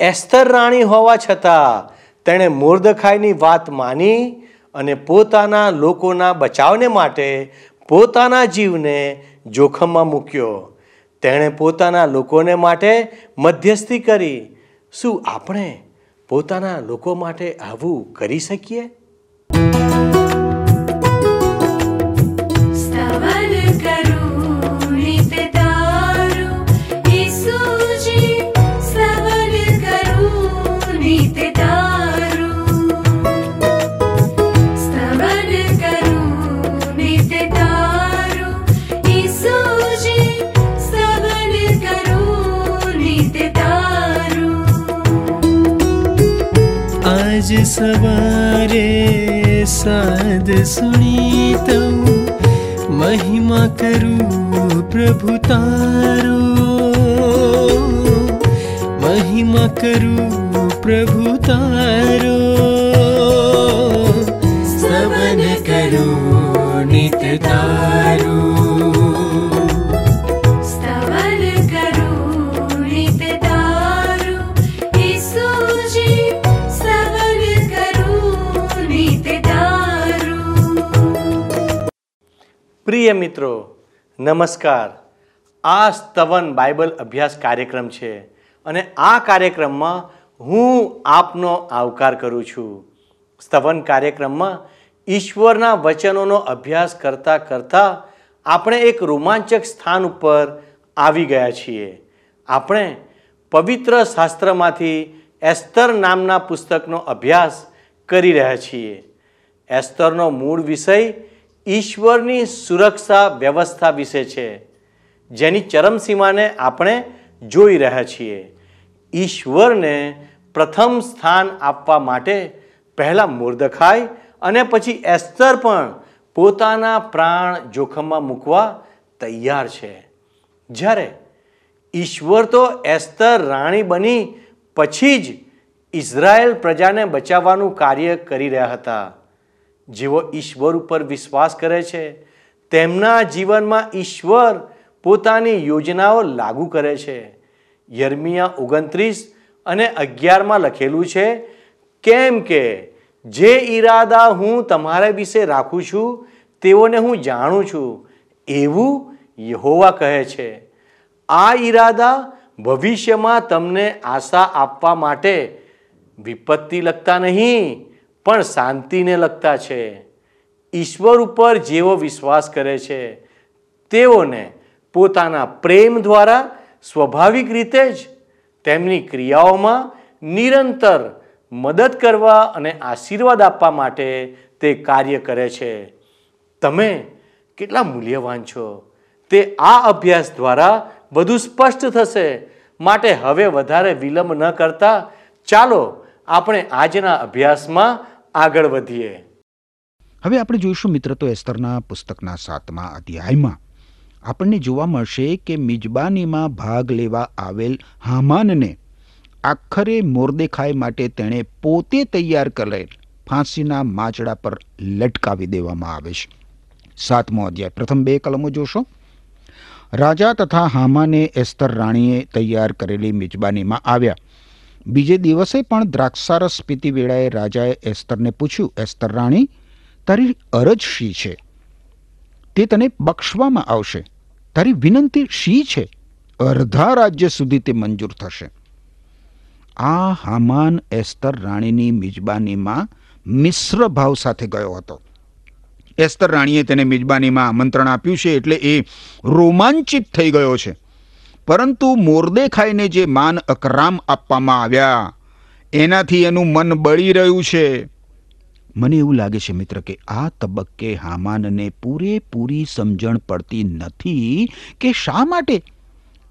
Esther રાણી હોવા છતાં તેણે મોર્દખાઈની વાત માની અને પોતાના લોકોના બચાવને માટે પોતાના જીવને જોખમમાં મૂક્યો. તેણે પોતાના લોકોને માટે મધ્યસ્થી કરી. શું આપણે પોતાના લોકો માટે આવું કરી શકીએ? सवारे रे शुनि महिमा करु प्रभु तार। महिमा करु प्रभु नित नार પ્રિય મિત્રો, નમસ્કાર. આ સ્તવન બાઇબલ અભ્યાસ કાર્યક્રમ છે અને આ કાર્યક્રમમાં હું આપનો આવકાર કરું છું. સ્તવન કાર્યક્રમમાં ઈશ્વરના વચનોનો અભ્યાસ કરતાં કરતાં આપણે એક રોમાંચક સ્થાન ઉપર આવી ગયા છીએ. આપણે પવિત્ર શાસ્ત્રમાંથી એસ્તર નામના પુસ્તકનો અભ્યાસ કરી રહ્યા છીએ. એસ્તરનો મૂળ વિષય ઈશ્વરની સુરક્ષા વ્યવસ્થા વિશે છે, જેની ચરમસીમાને આપણે જોઈ રહ્યા છીએ. ઈશ્વરને પ્રથમ સ્થાન આપવા માટે પહેલાં મુર્દખાઈ અને પછી એસ્તર પણ પોતાના પ્રાણ જોખમમાં મૂકવા તૈયાર છે. જ્યારે ઈશ્વર તો એસ્તર રાણી બની પછી જ ઇઝરાયેલ પ્રજાને બચાવવાનું કાર્ય કરી રહ્યા હતા. જેઓ ઈશ્વર ઉપર વિશ્વાસ કરે છે, તેમના જીવનમાં ઈશ્વર પોતાની યોજનાઓ લાગુ કરે છે. યર્મિયા ઓગણત્રીસ અને અગિયારમાં લખેલું છે, કેમ કે જે ઈરાદા હું તમારા વિશે રાખું છું, તેઓને હું જાણું છું, એવું યહોવા કહે છે. આ ઈરાદા ભવિષ્યમાં તમને આશા આપવા માટે વિપત્તિ લગતા નહીં પણ શાંતિને લગતા છે. ઈશ્વર ઉપર જેવો વિશ્વાસ કરે છે, તેઓને પોતાના પ્રેમ દ્વારા સ્વાભાવિક રીતે જ તેમની ક્રિયાઓમાં નિરંતર મદદ કરવા અને આશીર્વાદ આપવા માટે તે કાર્ય કરે છે. તમે કેટલા મૂલ્યવાન છો. તે આ અભ્યાસ દ્વારા વધુ સ્પષ્ટ થશે. માટે હવે વધારે વિલંબ ન કરતા ચાલો આપણે આજના અભ્યાસમાં આગળ વધીએ. હવે આપણે જોઈશું મિત્ર તો એસ્તરના પુસ્તકના સાતમા અધ્યાયમાં. આપણને જોવા મળશે કે મિજબાનીમાં ભાગ લેવા આવેલ હામાનને આખરે મોરદેખાઈ માટે તેણે પોતે તૈયાર કરેલ ફાંસીના માચડા પર લટકાવી દેવામાં આવે છે. સાતમો અધ્યાય. પ્રથમ બે કલમો જોશો. રાજા તથા હામાને એસ્તર રાણીએ તૈયાર કરેલી મિજબાનીમાં આવ્યા. બીજે દિવસે પણ દ્રાક્ષારસ પીતી વેળાએ રાજાએ એસ્તરને પૂછ્યું, એસ્તર રાણી, તારી અરજ શી છે? તે તને બક્ષવામાં આવશે. તારી વિનંતી શી છે? અર્ધા રાજ્ય સુધી તે મંજૂર થશે. આ હામાન એસ્તર રાણીની મિજબાનીમાં મિશ્ર ભાવ સાથે ગયો હતો. એસ્તર રાણીએ તેને મિજબાનીમાં આમંત્રણ આપ્યું છે એટલે એ રોમાંચિત થઈ ગયો છે. પરંતુ મોરદેખાઈને જે માન અકરામ આપવામાં આવ્યા, એનાથી એનું મન બળી રહ્યું છે. મને એવું લાગે છે મિત્ર કે આ તબક્કે હામાનને પૂરેપૂરી સમજણ પડતી નથી કે શા માટે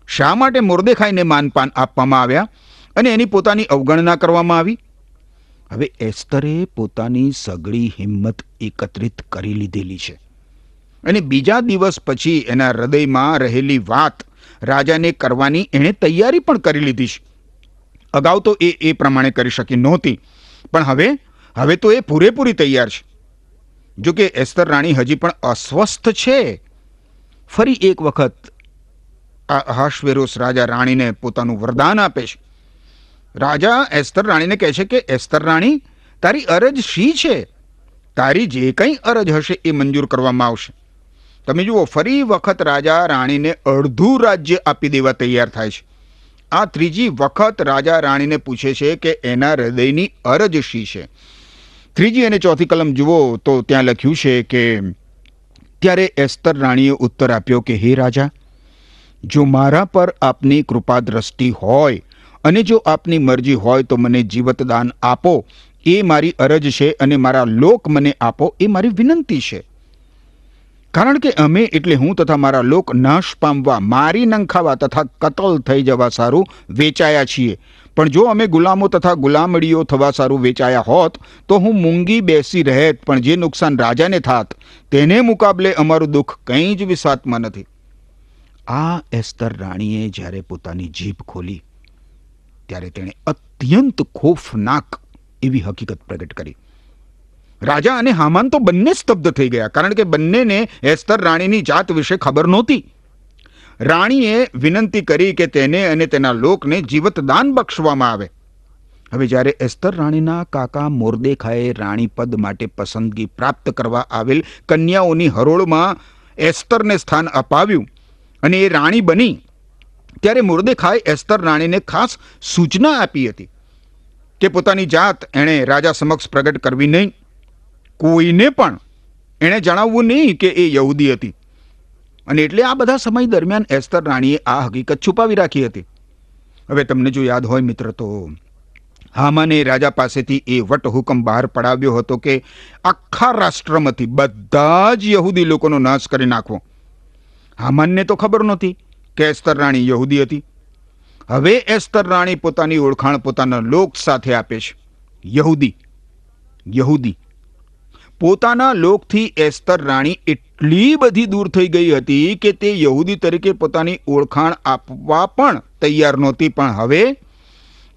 શા માટે મોરદેખાઈને માનપાન આપવામાં આવ્યા અને એની પોતાની અવગણના કરવામાં આવી? હવે એસ્તરે પોતાની સગળી હિંમત એકત્રિત કરી લીધેલી છે. અને બીજા દિવસ પછી એના હૃદયમાં રહેલી વાત રાજાને કરવાની એણે તૈયારી પણ કરી લીધી છે. અગાઉ તો એ એ પ્રમાણે કરી શકી નહોતી. પણ હવે હવે તો એ પૂરેપૂરી તૈયાર છે. જો કે એસ્તર રાણી હજી પણ અસ્વસ્થ છે. ફરી એક વખત આ અહાશ્વેરોસ રાજા રાણીને પોતાનું વરદાન આપે છે. રાજા એસ્તર રાણીને કહે છે કે, એસ્તર રાણી, તારી અરજ શી છે? તારી જે કંઈ અરજ હશે એ મંજૂર કરવામાં આવશે. તમે જુઓ, ફરી વખત રાજા રાણીને અડધું રાજ્ય આપી દેવા તૈયાર થાય છે. આ ત્રીજી વખત રાજા રાણીને પૂછે છે કે એના હૃદયની અરજ શી છે? ત્રીજી અને ચોથી કલમ જુઓ તો ત્યાં લખ્યું છે કે, ત્યારે એસ્તર રાણીએ ઉત્તર આપ્યો કે, હે રાજા, જો મારા પર આપની કૃપા દ્રષ્ટિ હોય અને જો આપની મરજી હોય તો મને જીવતદાન આપો. એ મારી અરજ છે અને મારા લોક મને આપો. એ મારી વિનંતી છે. કારણ કે અમે એટલે હું તથા મારા લોક નાશ પામવા, મારી નંખાવા તથા કતલ થઈ જવા સારું વેચાયા છીએ. પણ જો અમે ગુલામો તથા ગુલામડીઓ થવા સારું વેચાયા હોત, તો હું મૂંગી બેસી રહેત, પણ જે નુકસાન રાજાને થાત, તેને મુકાબલે અમારું દુઃખ કંઈ જ વિસાતમાં નથી. આ એસ્તર રાણીએ જ્યારે પોતાની જીભ ખોલી, ત્યારે તેણે અત્યંત ખોફનાક એવી હકીકત પ્રગટ કરી. રાજા અને હામાન તો બંને સ્તબ્ધ થઈ ગયા, કારણ કે બંનેને એસ્તર રાણીની જાત વિશે ખબર નહોતી. રાણીએ વિનંતી કરી કે તેને અને તેના લોકને જીવતદાન બક્ષવામાં આવે. હવે જ્યારે એસ્તર રાણીના કાકા મોરદેખાએ રાણી પદ માટે પસંદગી પ્રાપ્ત કરવા આવેલ કન્યાઓની હરોળમાં એસ્તરને સ્થાન અપાવ્યું અને એ રાણી બની, ત્યારે મોરદેખાએ એસ્તર રાણીને ખાસ સૂચના આપી હતી કે પોતાની જાત એણે રાજા સમક્ષ પ્રગટ કરવી નહીં. કોઈને પણ એણે જણાવવું નહીં કે એ યહૂદી હતી. અને એટલે આ બધા સમય દરમિયાન એસ્તર રાણીએ આ હકીકત છુપાવી રાખી હતી. હવે તમને જો યાદ હોય મિત્ર તો, હામાને રાજા પાસેથી એ વટહુકમ બહાર પડાવ્યો હતો કે આખા રાષ્ટ્રમાંથી બધા જ યહૂદી લોકોનો નાશ કરી નાખવો. હામાનને તો ખબર નહોતી કે એસ્તર રાણી યહૂદી હતી. હવે એસ્તર રાણી પોતાની ઓળખાણ પોતાના લોક સાથે આપે છે. યહૂદી યહૂદી. પોતાના લોકથી એસ્તર રાણી એટલી બધી દૂર થઈ ગઈ હતી કે તે યહૂદી તરીકે પોતાની ઓળખાણ આપવા પણ તૈયાર નહોતી. પણ હવે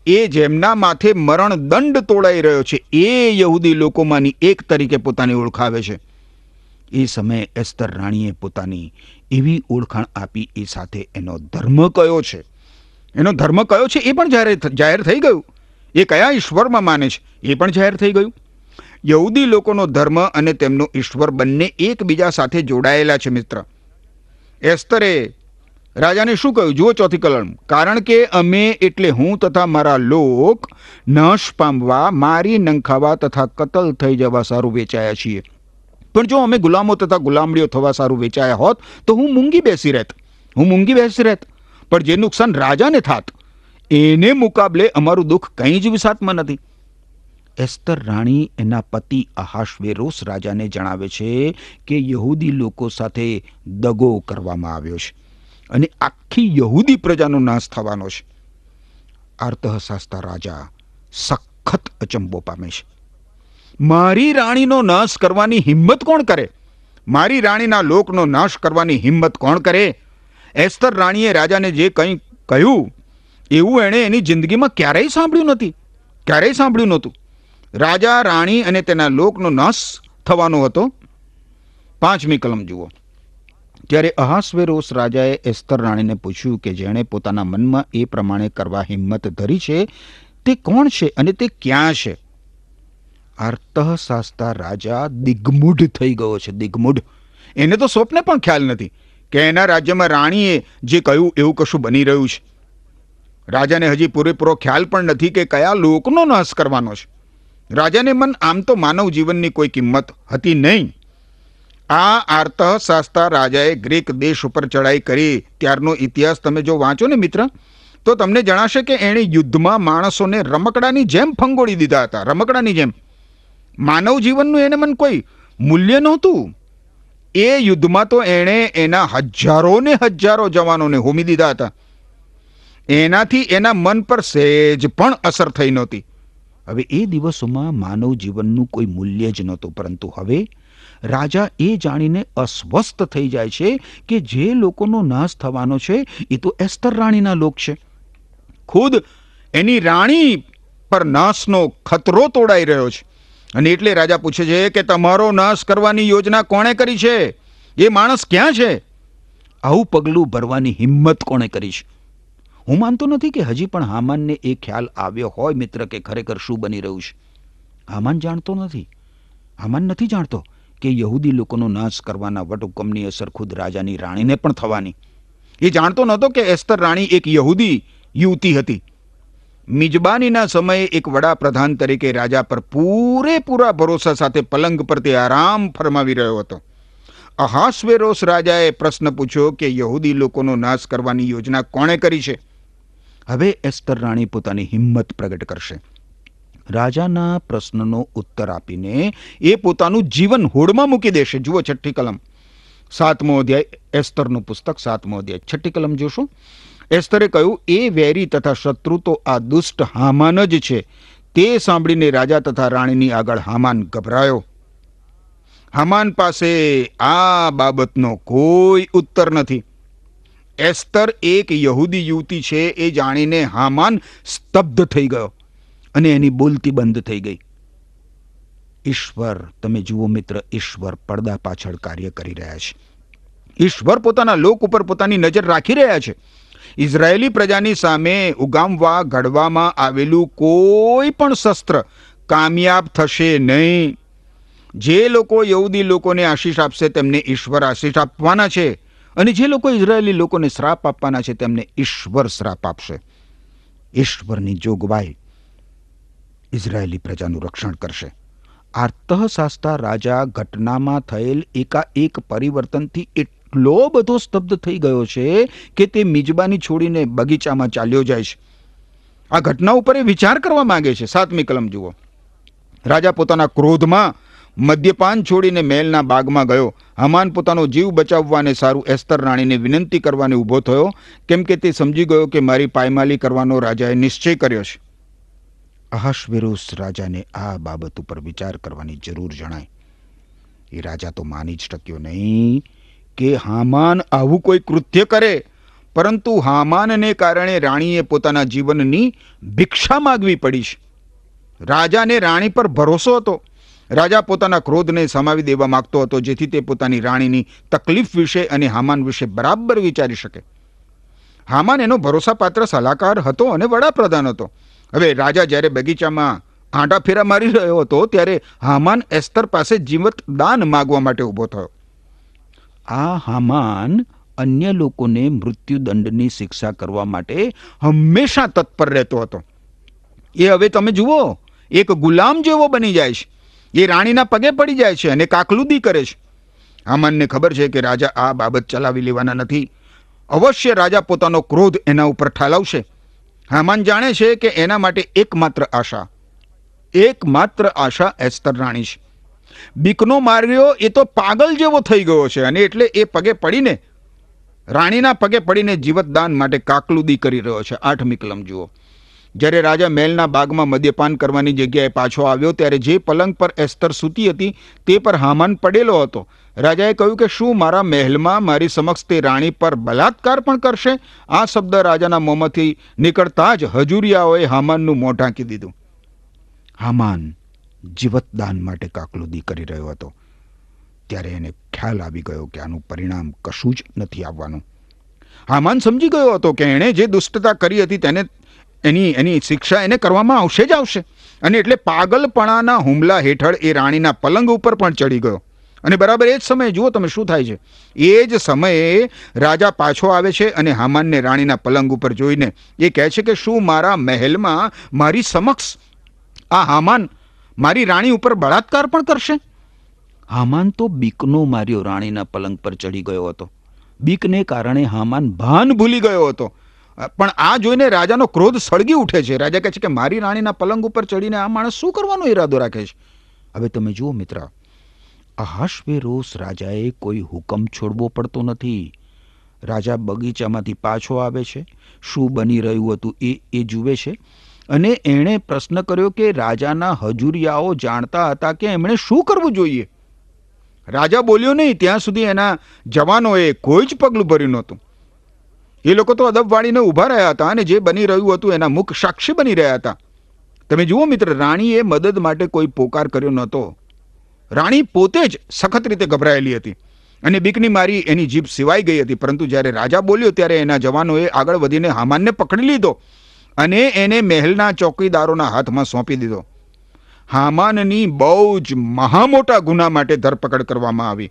એ જેમના માથે મરણ દંડ તોડાઈ રહ્યો છે, એ યહૂદી લોકોમાંની એક તરીકે પોતાની ઓળખાવે છે. એ સમયે એસ્તર રાણીએ પોતાની એવી ઓળખાણ આપી, એ સાથે એનો ધર્મ કયો છે? એનો ધર્મ કયો છે એ પણ જાહેર જાહેર થઈ ગયું. એ કયા ઈશ્વરમાં માને છે એ પણ જાહેર થઈ ગયું. યહૂદી લોકોનો ધર્મ અને તેમનો ઈશ્વર બંને એકબીજા સાથે જોડાયેલા છે, મિત્ર. એસ્તરે, રાજાને શું કહ્યું? જુઓ ચોથી કલમ. કારણ કે અમે એટલે હું તથા મારા લોક નશ પામવા, મારી નંખાવા તથા કતલ થઈ જવા સારું વેચાયા છીએ. પણ જો અમે ગુલામો તથા ગુલામડીઓ થવા સારું વેચાયા હોત, તો હું મૂંગી બેસી રહેત. હું મૂંગી બેસી રહેત. પણ જે નુકસાન રાજાને થાત, એને મુકાબલે અમારું દુઃખ કંઈ જ વિસાતમાં નથી. એસ્તર રાણી એના પતિ અહાશવેરોસ રાજાને જણાવે છે કે યહૂદી લોકો સાથે દગો કરવામાં આવ્યો છે અને આખી યહૂદી પ્રજાનો નાશ થવાનો છે. આર્તહશાસ્તા રાજા સખત અચંબો પામે છે. મારી રાણીનો નાશ કરવાની હિંમત કોણ કરે? મારી રાણીના લોકનો નાશ કરવાની હિંમત કોણ કરે? એસ્તર રાણીએ રાજાને જે કંઈ કહ્યું, એવું એણે એની જિંદગીમાં ક્યારેય સાંભળ્યું નથી. ક્યારેય સાંભળ્યું નહોતું. રાજા, રાણી અને તેના લોકનો નાશ થવાનો હતો. પાંચમી કલમ જુઓ. ત્યારે અહાસ્વેરોસ રાજાએ એસ્તર રાણીને પૂછ્યું કે જેણે પોતાના મનમાં એ પ્રમાણે કરવા હિંમત ધરી છે? તે કોણ છે અને તે ક્યાં છે? આર્તહશાસ્તા રાજા દિગ્મૂઢ થઈ ગયો છે, દિગ્મૂઢ. એને તો સ્વપ્ને પણ ખ્યાલ નથી કે એના રાજ્યમાં રાણીએ જે કહ્યું એવું કશું બની રહ્યું છે. રાજાને હજી પૂરેપૂરો ખ્યાલ પણ નથી કે કયા લોકનો નાશ કરવાનો છે. રાજાને મન આમ તો માનવ જીવનની કોઈ કિંમત હતી નહીં. આ આર્તહશાસ્તા રાજાએ ગ્રીક દેશ ઉપર ચડાઈ કરી. ત્યારનો ઇતિહાસ તમે જો વાંચો ને મિત્ર, તો તમને જણાશે કે એણે યુદ્ધમાં માણસોને રમકડાની જેમ ફંગોળી દીધા હતા. રમકડાની જેમ. માનવ જીવનનું એને મન કોઈ મૂલ્ય નહોતું. એ યુદ્ધમાં તો એણે એના હજારો ને હજારો જવાનોને હોમી દીધા હતા. એનાથી એના મન પર સહેજ પણ અસર થઈ નહોતી. હવે એ દિવસોમાં માનવ જીવનનું કોઈ મૂલ્ય જ નહોતું, પરંતુ હવે રાજા એ જાણીને અસ્વસ્થ થઈ જાય છે કે જે લોકોનો નાશ થવાનો છે, એ તો એસ્તર રાણીના લોક છે. ખુદ એની રાણી પર નાશનો ખતરો તોડાઈ રહ્યો છે. અને એટલે રાજા પૂછે છે કે તમારો નાશ કરવાની યોજના કોણે કરી છે? એ માણસ ક્યાં છે? આવું પગલું ભરવાની હિંમત કોણે કરી છે? હું માનતો નથી કે હજી પણ હામાનને એ ખ્યાલ આવ્યો હોય મિત્ર કે ખરેખર શું બની રહ્યું છે. હામાન જાણતો નથી. હામાન નથી જાણતો કે યહૂદી લોકોનો નાશ કરવાના વટહુકમની અસર ખુદ રાજાની રાણીને પણ થવાની. એ જાણતો નહોતો કે એસ્તર રાણી એક યહૂદી યુવતી હતી. મિજબાનીના સમયે એક વડાપ્રધાન તરીકે રાજા પર પૂરેપૂરા ભરોસા સાથે પલંગ પર તે આરામ ફરમાવી રહ્યો હતો. અહાસ્વેરોસ રાજાએ પ્રશ્ન પૂછ્યો કે યહૂદી લોકોનો નાશ કરવાની યોજના કોણે કરી છે? હવે એસ્તર રાણી પોતાની હિંમત પ્રગટ કરશે. રાજાના પ્રશ્નનો ઉત્તર આપીને એ પોતાનું જીવન હોડમાં મૂકી દેશે. જુઓ છઠ્ઠી કલમ. સાતમો અધ્યાય, એસ્તરનું પુસ્તક, સાતમો અધ્યાય. છઠ્ઠી કલમ જોશો? એસ્તરે કહ્યું, એ વેરી તથા શત્રુ તો આ દુષ્ટ હામાન જ છે. તે સાંભળીને રાજા તથા રાણીની આગળ હામાન ગભરાયો. હામાન પાસે આ બાબતનો કોઈ ઉત્તર નથી. એસ્તર એક યહૂદી યુવતી છે, એ જાણીને હામાન સ્તબ્ધ થઈ ગયો અને એની બોલતી બંધ થઈ ગઈ. ઈશ્વર, તમે જુઓ મિત્ર, ઈશ્વર પડદા પાછળ કાર્ય કરી રહ્યા છે. ઈશ્વર પોતાના લોક ઉપર પોતાની નજર રાખી રહ્યા છે. ઇઝરાયેલી પ્રજાની સામે ઉગામવા, ઘડવામાં આવેલું કોઈ પણ શસ્ત્ર કામયાબ થશે નહીં. જે લોકો યહૂદી લોકોને આશીષ આપશે, તેમને ઈશ્વર આશીષ આપવાના છે. અને જે લોકો ઇઝરાયેલી લોકોને શ્રાપ આપવાના છે, તેમને ઈશ્વર શ્રાપ આપશે. ઈશ્વરની જોગવાઈ ઇઝરાયેલી પ્રજાનું રક્ષણ કરશે. આર્તઃશાસ્તા રાજા ઘટનામાં થયેલ એકાએક પરિવર્તનથી એટલો બધો સ્તબ્ધ થઈ ગયો છે કે તે મિજબાની છોડીને બગીચામાં ચાલ્યો જાય છે. આ ઘટના ઉપર એ વિચાર કરવા માંગે છે. સાતમી કલમ જુઓ. રાજા પોતાના ક્રોધમાં મદ્યપાન છોડીને મહેલના બાગમાં ગયો. હમાન પોતાનો જીવ બચાવવાને સારું એસ્તર રાણીને વિનંતી કરવાને ઊભો થયો, કેમ કે તે સમજી ગયો કે મારી પાયમાલી કરવાનો રાજાએ નિશ્ચય કર્યો છે. અહશવિરુષ રાજાને આ બાબત ઉપર વિચાર કરવાની જરૂર જણાય. એ રાજા તો માની જ ટક્યો નહીં કે હામાન આવું કોઈ કૃત્ય કરે. પરંતુ હામાનને કારણે રાણીએ પોતાના જીવનની ભિક્ષા માગવી પડી છે. રાજાને રાણી પર ભરોસો હતો. રાજા પોતાના ક્રોધને સમાવી દેવા માંગતો હતો, જેથી તે પોતાની રાણીની તકલીફ વિશે અને હામાન વિશે બરાબર વિચારી શકે. હામાન એનો ભરોસાપાત્ર સલાહકાર હતો અને વડાપ્રધાન હતો. હવે રાજા જ્યારે બગીચામાં આંટા ફેરા મારી રહ્યો હતો, ત્યારે હામાન એસ્તર પાસે જીવત દાન માગવા માટે ઊભો થયો. આ હામાન અન્ય લોકોને મૃત્યુદંડની શિક્ષા કરવા માટે હંમેશા તત્પર રહેતો હતો. એ હવે તમે જુઓ, એક ગુલામ જેવો બની જાય છે. એ રાણીના પગે પડી જાય છે અને કાકલુદી કરે છે. હામાનને ખબર છે કે રાજા આ બાબત ચલાવી લેવાના નથી. અવશ્ય રાજા પોતાનો ક્રોધ એના ઉપર ઠાલવશે. હામાન જાણે છે કે એના માટે એકમાત્ર આશા. એકમાત્ર આશા એસ્તર રાણી છે. બીકનો માર્યો એ તો પાગલ જેવો થઈ ગયો છે અને એટલે એ પગે પડીને, રાણીના પગે પડીને જીવતદાન માટે કાકલુદી કરી રહ્યો છે. આઠમી કલમ જુઓ. જ્યારે રાજા મહેલના બાગમાં મદ્યપાન કરવાની જગ્યાએ પાછો આવ્યો, ત્યારે જે પલંગ પર એસ્તર સૂતી હતી તે પર હામાન પડેલો હતો. રાજાએ કહ્યું કે, શું મારા મહેલમાં મારી સમક્ષ તે રાણી પર બલાત્કાર પણ કરશે? આ શબ્દ રાજાના મોંમાંથી નીકળતા જ હજુરિયાઓએ હામાનનું મોં ઢાંકી દીધું. હામાન જીવતદાન માટે કાકલુદી કરી રહ્યો હતો. ત્યારે એને ખ્યાલ આવી ગયો કે આનું પરિણામ કશું જ નથી આવવાનું. હામાન સમજી ગયો હતો કે એણે જે દુષ્ટતા કરી હતી તેને એની એની શિક્ષા એને કરવામાં આવશે જ આવશે. અને એટલે પાગલપણાના હુમલા હેઠળ એ રાણીના પલંગ ઉપર પણ ચડી ગયો. અને બરાબર એ જ સમયે, જુઓ તમે શું થાય છે. એ જ સમયે રાજા પાછો આવે છે અને હામાનને રાણીના પલંગ ઉપર જોઈને એ કહે છે કે, શું મારા મહેલમાં મારી સમક્ષ આ હામાન મારી રાણી ઉપર બળાત્કાર પણ કરશે? હામાન તો બીકનો માર્યો રાણીના પલંગ પર ચડી ગયો હતો. બીકને કારણે હામાન ભાન ભૂલી ગયો હતો. પણ આ જોઈને રાજાનો ક્રોધ સળગી ઉઠે છે. રાજા કહે છે કે મારી રાણીના પલંગ ઉપર ચડીને આ માણસ શું કરવાનો ઈરાદો રાખે છે? હવે તમે જુઓ મિત્ર, અહાશ્વેરોસ રાજાએ કોઈ હુકમ છોડવો પડતો નથી. રાજા બગીચામાંથી પાછો આવે છે. શું બની રહ્યું હતું એ એ જુએ છે. અને એણે પ્રશ્ન કર્યો કે રાજાના હજુરિયાઓ જાણતા હતા કે એમણે શું કરવું જોઈએ? રાજા બોલ્યો નહીં, ત્યાં સુધી એના જવાનોએ કોઈ જ પગલું ભર્યું નહોતું. એ લોકો તો અદબ વાળીને ઊભા રહ્યા હતા અને જે બની રહ્યું હતું એના મુખ સાક્ષી બની રહ્યા હતા. તમે જુઓ મિત્ર, રાણીએ મદદ માટે કોઈ પોકાર કર્યો નહોતો. રાણી પોતે જ સખત રીતે ગભરાયેલી હતી અને બીકની મારી એની જીભ સિવાઈ ગઈ હતી. પરંતુ જ્યારે રાજા બોલ્યો ત્યારે એના જવાનોએ આગળ વધીને હામાનને પકડી લીધો અને એને મહેલના ચોકીદારોના હાથમાં સોંપી દીધો. હામાનની બહુ જ મહામોટા ગુના માટે ધરપકડ કરવામાં આવી.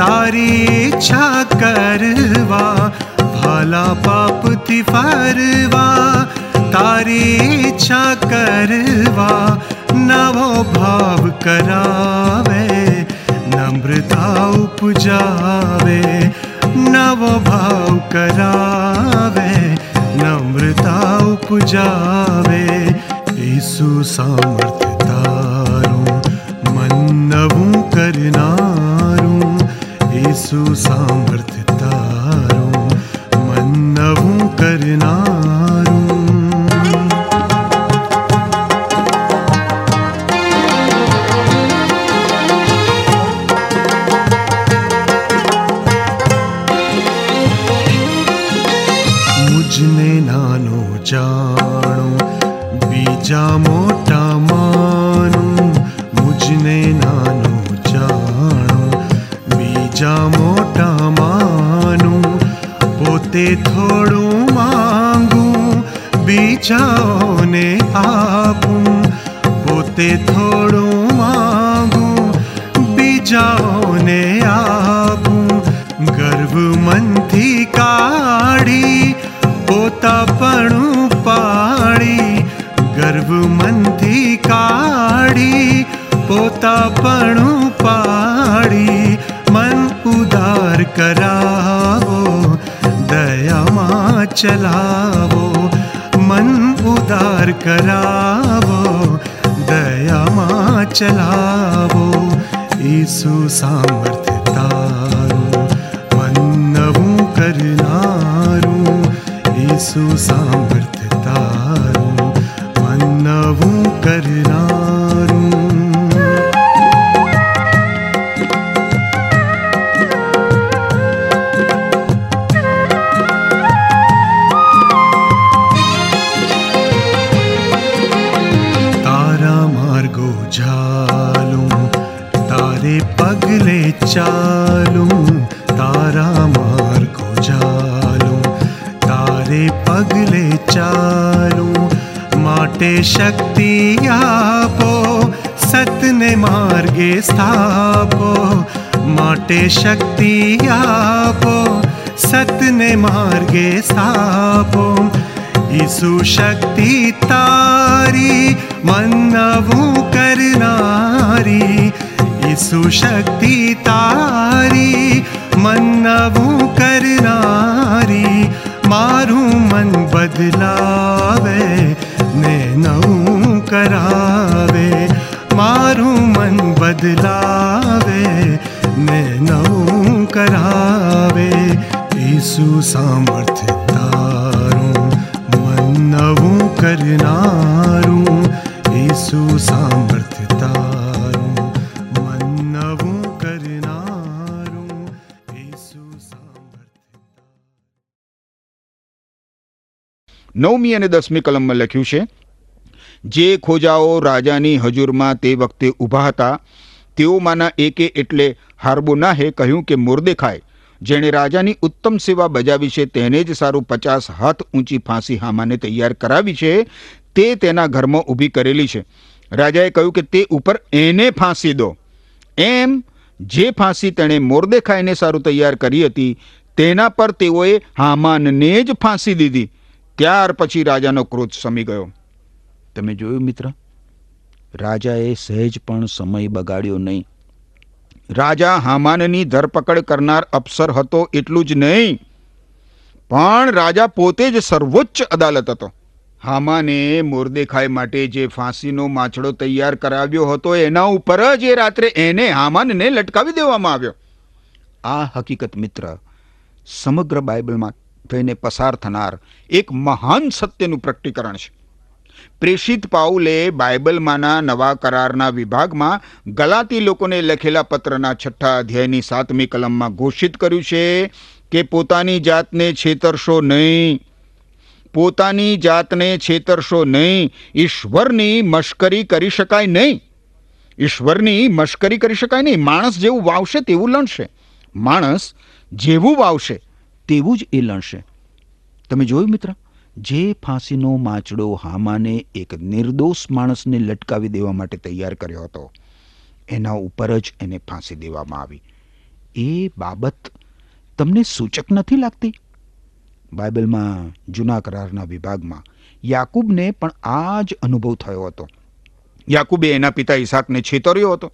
તારી ઈચ્છા કરવા ભાલા પાપથી ફરવા, તારી ઈચ્છા કરવા નવો ભાવ કરાવે, નમ્રતા ઉપજાવે, નવો ભાવ કરાવે, નમ્રતા ઉપજાવે, ઈસુ સામર્થ્ય પોતે થોડું માંગું બીજાઓને આપું પોતે થોડું માંગું બીજાઓને આપું ગર્વ મનથી કાઢી પોતાપણું પાડી ગર્વ મનથી કાઢી પોતાપણું પાડી મન ઉદાર કરાવો ચલાવો મન ઉદાર કરાવો દયામાં ચલાવો ઈસુ સામર્થ્ય તારું મન નવું કરનારું ઈસુ સામર્થ્ય સ્થાપો માટે શક્તિ આપો, સતને માર્ગે સ્થાપો. ઈસુ શક્તિ તારી મનવું નવું કરનારી. ઈસુ શક્તિ તારી મનવું નવું કરનારી. મારું મન બદલાવે, ને નવું કરાવે. મારું મન બદલાવે ને નવું કરાવે. ઈસુ સામર્થ્ય તારું, મન નવું કરનારું. ઈસુ સામર્થ્ય તારું, મન નવું કરનારું. ઈસુ નવમી અને દસમી કલમમાં લખ્યું છે જે ખોજાઓ રાજાની હજુરમાં તે વખતે ઊભા હતા તેઓમાંના એકે એટલે હાર્બોનાહે કહ્યું કે મોરદેખાય જેણે રાજાની ઉત્તમ સેવા બજાવી છે તેને જ સારું પચાસ હાથ ઊંચી ફાંસી હામાને તૈયાર કરાવી છે, તે તેના ઘરમાં ઊભી કરેલી છે. રાજાએ કહ્યું કે તે ઉપર એને ફાંસી દો. એમ જે ફાંસી તેણે મોરદેખાઈને સારું તૈયાર કરી હતી, તેના પર તેઓએ હામાનને જ ફાંસી દીધી. ત્યાર પછી રાજાનો ક્રોધ શમી ગયો. તમે જોયું મિત્ર? રાજાએ સહેજ પણ સમય બગાડ્યો નહીં. રાજા હામાનની ધરપકડ કરનાર અફસર હતો એટલું જ નહીં. પણ રાજા પોતે જ સર્વોચ્ચ અદાલત હતો. હામાને મોરદેખાઈ માટે જે ફાંસીનો માછડો તૈયાર કરાવ્યો હતો એના ઉપર જ એ રાત્રે એને હામાનને લટકાવી દેવામાં આવ્યો. આ હકીકત મિત્ર સમગ્ર બાઇબલમાં થઈને પસાર થનાર એક મહાન સત્યનું પ્રકટીકરણ છે. પ્રેષિત પાઉલે બાઇબલમાંના નવા કરારના વિભાગમાં ગલાતી લોકોને લખેલા પત્રના છઠ્ઠા અધ્યાયની સાતમી કલમમાં ઘોષિત કર્યું છે કે પોતાની જાતને છેતરશો નહીં. પોતાની જાતને છેતરશો નહીં. ઈશ્વરની મશ્કરી કરી શકાય નહીં. ઈશ્વરની મશ્કરી કરી શકાય નહીં. માણસ જેવું વાવશે તેવું લણશે. માણસ જેવું વાવશે તેવું જ એ લણશે. તમે જોયું મિત્ર? જે ફાંસીનો માચડો હામાને એક નિર્દોષ માણસને લટકાવી દેવા માટે તૈયાર કર્યો હતો. એના ઉપર જ એને ફાંસી દેવામાં આવી. એ બાબત તમને સૂચક નથી લાગતી? બાઇબલમાં, જૂના કરારના વિભાગમાં, યાકૂબને પણ આ જ અનુભવ થયો હતો. યાકૂબે એના પિતા ઈસાકને છેતર્યો હતો.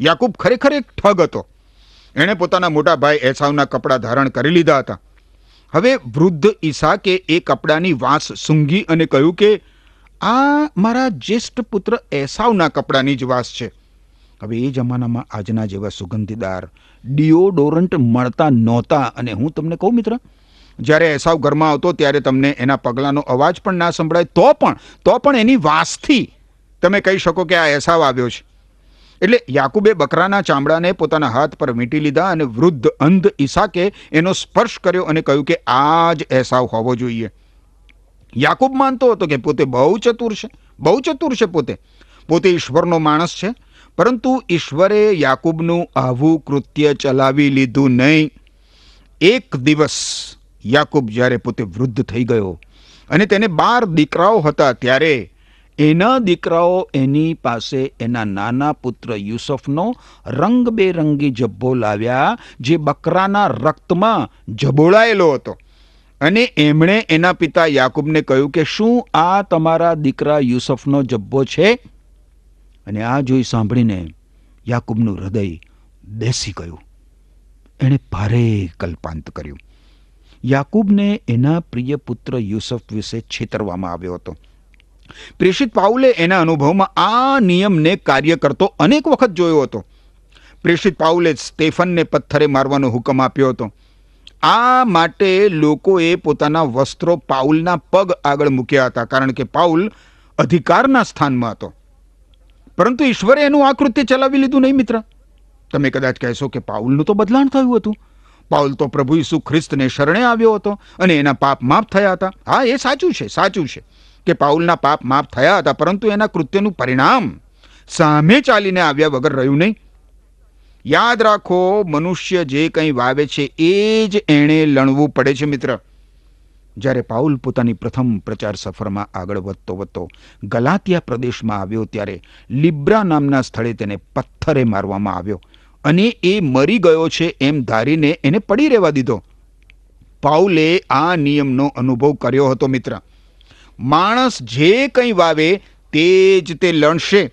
યાકૂબ ખરેખર એક ઠગ હતો. એણે પોતાના મોટા ભાઈ એસાવના કપડાં ધારણ કરી લીધા હતા. હવે વૃદ્ધ ઈસાકે એ કપડાની વાંસ સૂંઘી અને કહ્યું કે, આ મારા જ્યેષ્ઠ પુત્ર એસાવના કપડાની જ વાસ છે. હવે એ જમાનામાં આજના જેવા સુગંધીદાર, ડિયોડોરન્ટ મળતા નહોતા અને હું તમને કહું મિત્ર, જ્યારે એસાવ ઘરમાં આવતો ત્યારે તમને એના પગલાંનો અવાજ પણ ના સંભળાય, તો પણ તો પણ એની વાસથી તમે કહી શકો કે આ એસાવ આવ્યો છે. એટલે યાકુબે બકરાના ચામડાને પોતાના હાથ પર વીંટી લીધા અને વૃદ્ધ અંધ ઈસાકે એનો સ્પર્શ કર્યો અને કહ્યું કે આ જ એસાવ હોવો જોઈએ. યાકુબ માનતો હતો કે પોતે બહુ ચતુર છે, બહુ ચતુર છે પોતે. પોતે ઈશ્વરનો માણસ છે, પરંતુ ઈશ્વરે યાકુબનું આવું કૃત્ય ચલાવી લીધું નહીં. એક દિવસ યાકુબ જ્યારે પોતે વૃદ્ધ થઈ ગયો અને તેને બાર દીકરાઓ હતા ત્યારે એના દીકરાઓ એની પાસે એના નાના પુત્ર યુસફનો રંગબેરંગી જબ્બો લાવ્યા જે બકરાના રક્તમાં જબોળાયેલો હતો. અને એમણે એના પિતા યાકુબને કહ્યું કે શું આ તમારા દીકરા યુસફનો જબ્બો છે? અને આ જોઈ સાંભળીને યાકુબનું હૃદય બેસી ગયું. એણે ભારે કલ્પાંત કર્યું. યાકુબને એના પ્રિય પુત્ર યુસફ વિશે છેતરવામાં આવ્યો હતો. પ્રેષિત પાઉલે એના અનુભવમાં આ નિયમને કાર્ય કરતો અનેક વખત જોયો હતો. પ્રેષિત પાઉલે સ્ટેફનને પથ્થરે મારવાનો હુકમ આપ્યો હતો. આ માટે લોકોએ પોતાના વસ્ત્રો પાઉલના પગ આગળ મૂક્યા હતા, કારણ કે પાઉલ અધિકારના સ્થાનમાં હતો. પરંતુ ઈશ્વરે એનું આ ચલાવી લીધું નહીં, મિત્ર. તમે કદાચ કહેશો કે પાઉલનું તો બદલાણ થયું હતું. પાઉલ તો પ્રભુ ઈસુ ખ્રિસ્તને શરણે આવ્યો હતો અને એના પાપ માફ થયા હતા. હા, એ સાચું છે સાચું છે. કે પાઉલના પાપ માફ થયા હતા, પરંતુ એના કૃત્યનું પરિણામ સામે ચાલીને આવ્યા વગર રહ્યું નહીં. યાદ રાખો, મનુષ્ય જે કંઈ વાવે છે, એ જ એણે લણવું પડે છે, મિત્ર. જ્યારે પાઉલ પોતાની પ્રથમ પ્રચાર સફરમાં આગળ વધતો વધતો ગલાતિયા પ્રદેશમાં આવ્યો, ત્યારે લિબ્રા નામના સ્થળે તેને પથ્થરે મારવામાં આવ્યો અને એ મરી ગયો છે એમ ધારીને એને પડી રહેવા દીધો. પાઉલે આ નિયમનો અનુભવ કર્યો હતો, મિત્ર. માણસ જે કંઈ વાવે તે જ તે લણશે.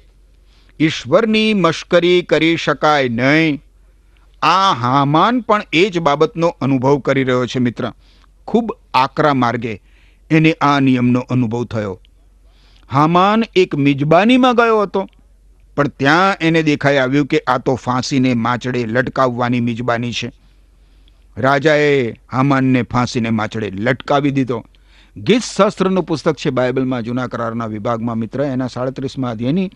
ઈશ્વરની મશ્કરી કરી શકાય નહીં. આ હામાન પણ એ જ બાબતનો અનુભવ કરી રહ્યો છે મિત્ર. ખૂબ આકરા માર્ગે એને આ નિયમનો અનુભવ થયો. હામાન એક મિજબાનીમાં ગયો હતો, પણ ત્યાં એને દેખાઈ આવ્યું કે આ તો ફાંસીને માચડે લટકાવવાની મિજબાની છે. રાજાએ હામાનને ફાંસીને માચડે લટકાવી દીધો. ગીત શાસ્ત્રનું પુસ્તક છે બાઇબલમાં, જૂના કરારના વિભાગમાં, મિત્ર. એના સાડત્રીસમાં અધ્યયની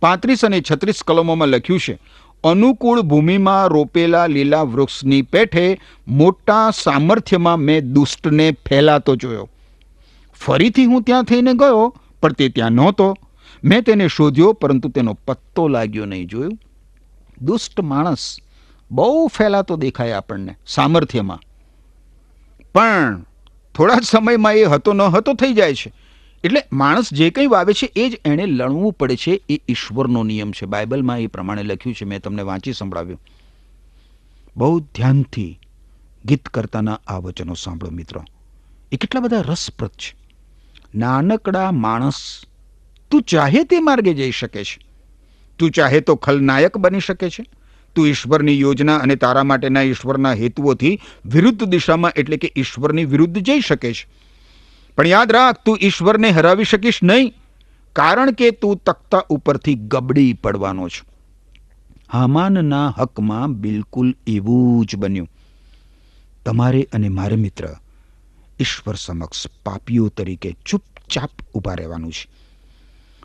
પાંત્રીસ અને છત્રીસ કલમોમાં લખ્યું છે, અનુકૂળ ભૂમિમાં રોપેલા લીલા વૃક્ષની પેઠે મોટા સામર્થ્યમાં મેં દુષ્ટને ફેલાતો જોયો. ફરીથી હું ત્યાં થઈને ગયો, પણ તે ત્યાં નહોતો. મેં તેને શોધ્યો, પરંતુ તેનો પત્તો લાગ્યો નહીં જોયું. દુષ્ટ માણસ બહુ ફેલાતો દેખાય આપણને, સામર્થ્યમાં. પણ થોડા જ સમયમાં એ હતો ન હતો થઈ જાય છે. એટલે માણસ જે કંઈ વાવે છે એ જ એણે લણવું પડે છે, એ ઈશ્વરનો નિયમ છે. બાઇબલમાં એ પ્રમાણે લખ્યું છે, મેં તમને વાંચી સંભળાવ્યું. બહુ ધ્યાનથી ગીત કરતાના આ વચનો સાંભળો મિત્રો. એ કેટલા બધા રસપ્રદ છે. નાનકડા માણસ તું ચાહે તે માર્ગે જઈ શકે છે. તું ચાહે તો ખલનાયક બની શકે છે. તું ઈશ્વરની યોજના અને તારા માટેના ઈશ્વરના હેતુઓથી વિરુદ્ધ દિશામાં એટલે કે ઈશ્વરની વિરુદ્ધ જઈ શકે છે. પણ યાદ રાખ, તું ઈશ્વરને હરાવી શકીશ નહીં, કારણ કે તું તખ્તા ઉપરથી ગબડી પડવાનો છે. હામાનના હકમાં બિલકુલ એવું જ બન્યું. તમારે અને મારે મિત્ર ઈશ્વર સમક્ષ પાપીઓ તરીકે ચૂપચાપ ઊભા રહેવાનું છે.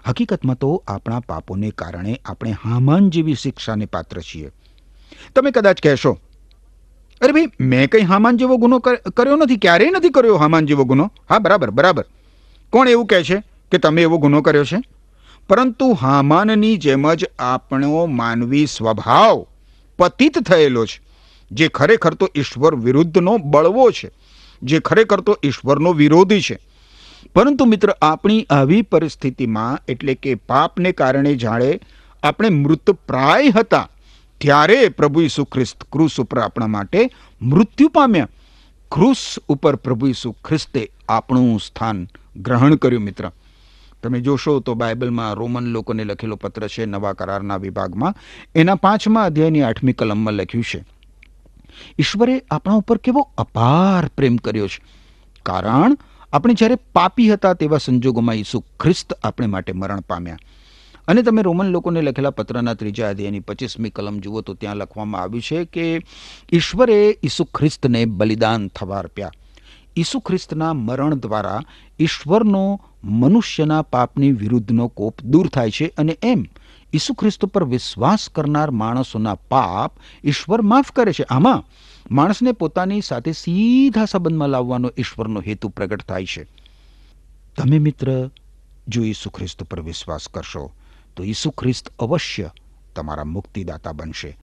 હકીકતમાં તો આપણા પાપોને કારણે આપણે હામાન જેવી શિક્ષાને પાત્ર છીએ. તમે કદાચ કહેશો, અરે ભાઈ, મેં કંઈ હામાન જેવો ગુનો કર્યો નથી, ક્યારેય નથી કર્યો હામાન જેવો ગુનો. હા, બરાબર બરાબર. કોણ એવું કહે છે કે તમે એવો ગુનો કર્યો છે? પરંતુ હામાનની જેમ જ આપણો માનવી સ્વભાવ પતિત થયેલો છે, જે ખરેખર તો ઈશ્વર વિરુદ્ધનો બળવો છે, જે ખરેખર તો ઈશ્વરનો વિરોધી છે. પરંતુ મિત્ર, આપણી આવી પરિસ્થિતિમાં એટલે કે પાપને કારણે જાણે આપણે મૃતપ્રાય હતા ત્યારે પ્રભુ ઈસુ ખ્રિસ્ત ક્રુસ ઉપર આપણા માટે મૃત્યુ પામ્યા. ક્રુસ ઉપર પ્રભુ ઈસુ ખ્રિસ્તે આપણું સ્થાન ગ્રહણ કર્યું, મિત્ર. તમે જોશો તો બાઇબલમાં રોમન લોકોને લખેલો પત્ર છે નવા કરારના વિભાગમાં. એના પાંચમા અધ્યાયની આઠમી કલમમાં લખ્યું છે, ઈશ્વરે આપણા ઉપર કેવો અપાર પ્રેમ કર્યો છે. કારણ આપણે જ્યારે પાપી હતા તેવા સંજોગોમાં ઈસુ ખ્રિસ્ત આપણે માટે મરણ પામ્યા. અને તમે રોમન લોકોને લખેલા પત્રના ત્રીજા અધ્યાયની પચીસમી કલમ જુઓ તો ત્યાં લખવામાં આવ્યું છે કે ઈશ્વરે ઈસુ ખ્રિસ્તને બલિદાન થવા અર્પ્યા ઈસુ ખ્રિસ્તના મરણ દ્વારા ઈશ્વરનો મનુષ્યના પાપની વિરુદ્ધનો કોપ દૂર થાય છે અને એમ ઈસુ ખ્રિસ્ત પર વિશ્વાસ કરનાર માણસોના પાપ ઈશ્વર માફ કરે છે. આમાં માણસને પોતાની સાથે સીધા સંબંધમાં લાવવાનો ઈશ્વરનો હેતુ પ્રગટ થાય છે. તમે મિત્ર જો ઈસુ ખ્રિસ્ત પર વિશ્વાસ કરશો તો ઈસુ ખ્રિસ્ત અવશ્ય તમારા મુક્તિદાતા બનશે.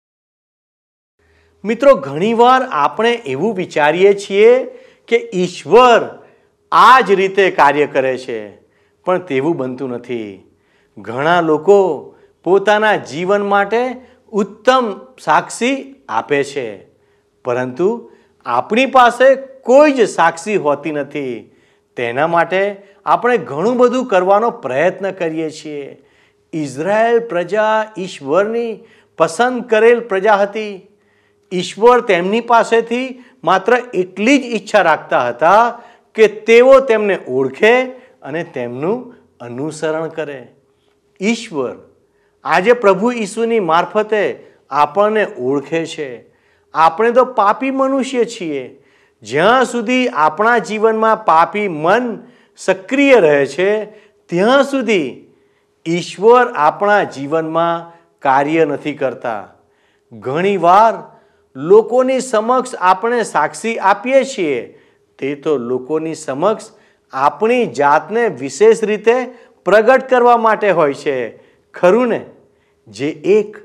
મિત્રો, ઘણીવાર આપણે એવું વિચારીએ છીએ કે ઈશ્વર આ જ રીતે કાર્ય કરે છે, પણ તેવું બનતું નથી. ઘણા લોકો પોતાના જીવન માટે ઉત્તમ સાક્ષી આપે છે, પરંતુ આપણી પાસે કોઈ જ સાક્ષી હોતી નથી. તેના માટે આપણે ઘણું બધું કરવાનો પ્રયત્ન કરીએ છીએ. ઇઝરાયેલ પ્રજા ઈશ્વરની પસંદ કરેલ પ્રજા હતી. ઈશ્વર તેમની પાસેથી માત્ર એટલી જ ઈચ્છા રાખતા હતા કે તેઓ તેમને ઓળખે અને તેમનું અનુસરણ કરે. ઈશ્વર આજે પ્રભુ ઈસુની મારફતે આપણને ઓળખે છે. આપણે તો પાપી મનુષ્ય છીએ. જ્યાં સુધી આપણા જીવનમાં પાપી મન સક્રિય રહે છે, ત્યાં સુધી ઈશ્વર આપણા જીવનમાં કાર્ય નથી કરતા. ઘણીવાર લોકોની સમક્ષ આપણે સાક્ષી આપીએ છીએ. તે તો લોકોની સમક્ષ આપણી જાતને વિશેષ રીતે પ્રગટ કરવા માટે હોય છે. ખરું ને? જે એક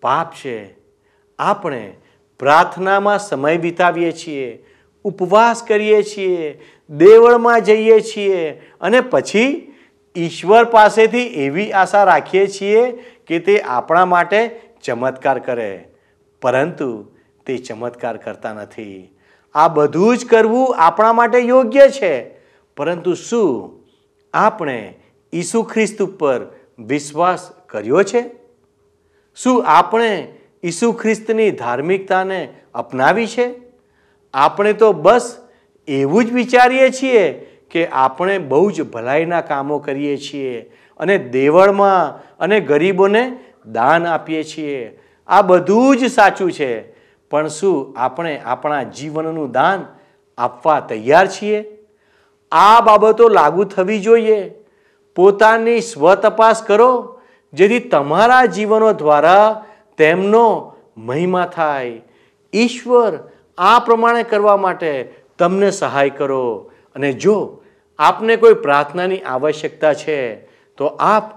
પાપ છે. આપણે પ્રાર્થનામાં સમય વિતાવીએ છીએ, ઉપવાસ કરીએ છીએ, દેવળમાં જઈએ છીએ અને પછી ઈશ્વર પાસેથી એવી આશા રાખીએ છીએ કે તે આપણા માટે ચમત્કાર કરે. પરંતુ તે ચમત્કાર કરતા નથી. આ બધું જ કરવું આપણા માટે યોગ્ય છે. પરંતુ શું આપણે ઈસુ ખ્રિસ્ત ઉપર વિશ્વાસ કર્યો છે? શું આપણે ઈસુ ખ્રિસ્તની ધાર્મિકતાને અપનાવી છે? આપણે તો બસ એવું જ વિચારીએ છીએ કે આપણે બહુ જ ભલાઈના કામો કરીએ છીએ અને દેવળમાં અને ગરીબોને દાન આપીએ છીએ. આ બધું જ સાચું છે. પણ શું આપણે આપણા જીવનનું દાન આપવા તૈયાર છીએ? આ બાબતો લાગુ થવી જોઈએ. પોતાની સ્વતપાસ કરો, જેથી તમારા જીવનો દ્વારા તેમનો મહિમા થાય. ઈશ્વર આ પ્રમાણે કરવા માટે તમને સહાય કરો. અને જો આપને કોઈ પ્રાર્થનાની આવશ્યકતા છે, તો આપ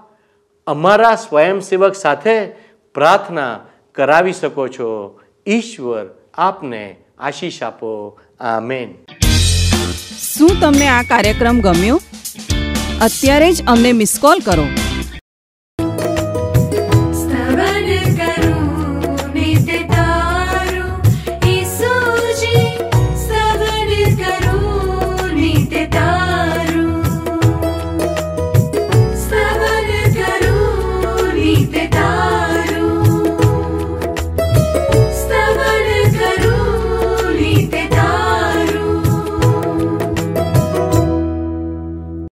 અમારા સ્વયંસેવક સાથે પ્રાર્થના કરાવી શકો છો. ઈશ્વર આપને આશીષ આપો. આમેન. શું તમને આ કાર્યક્રમ ગમ્યો? અત્યારે જ અમને મિસ કોલ કરો.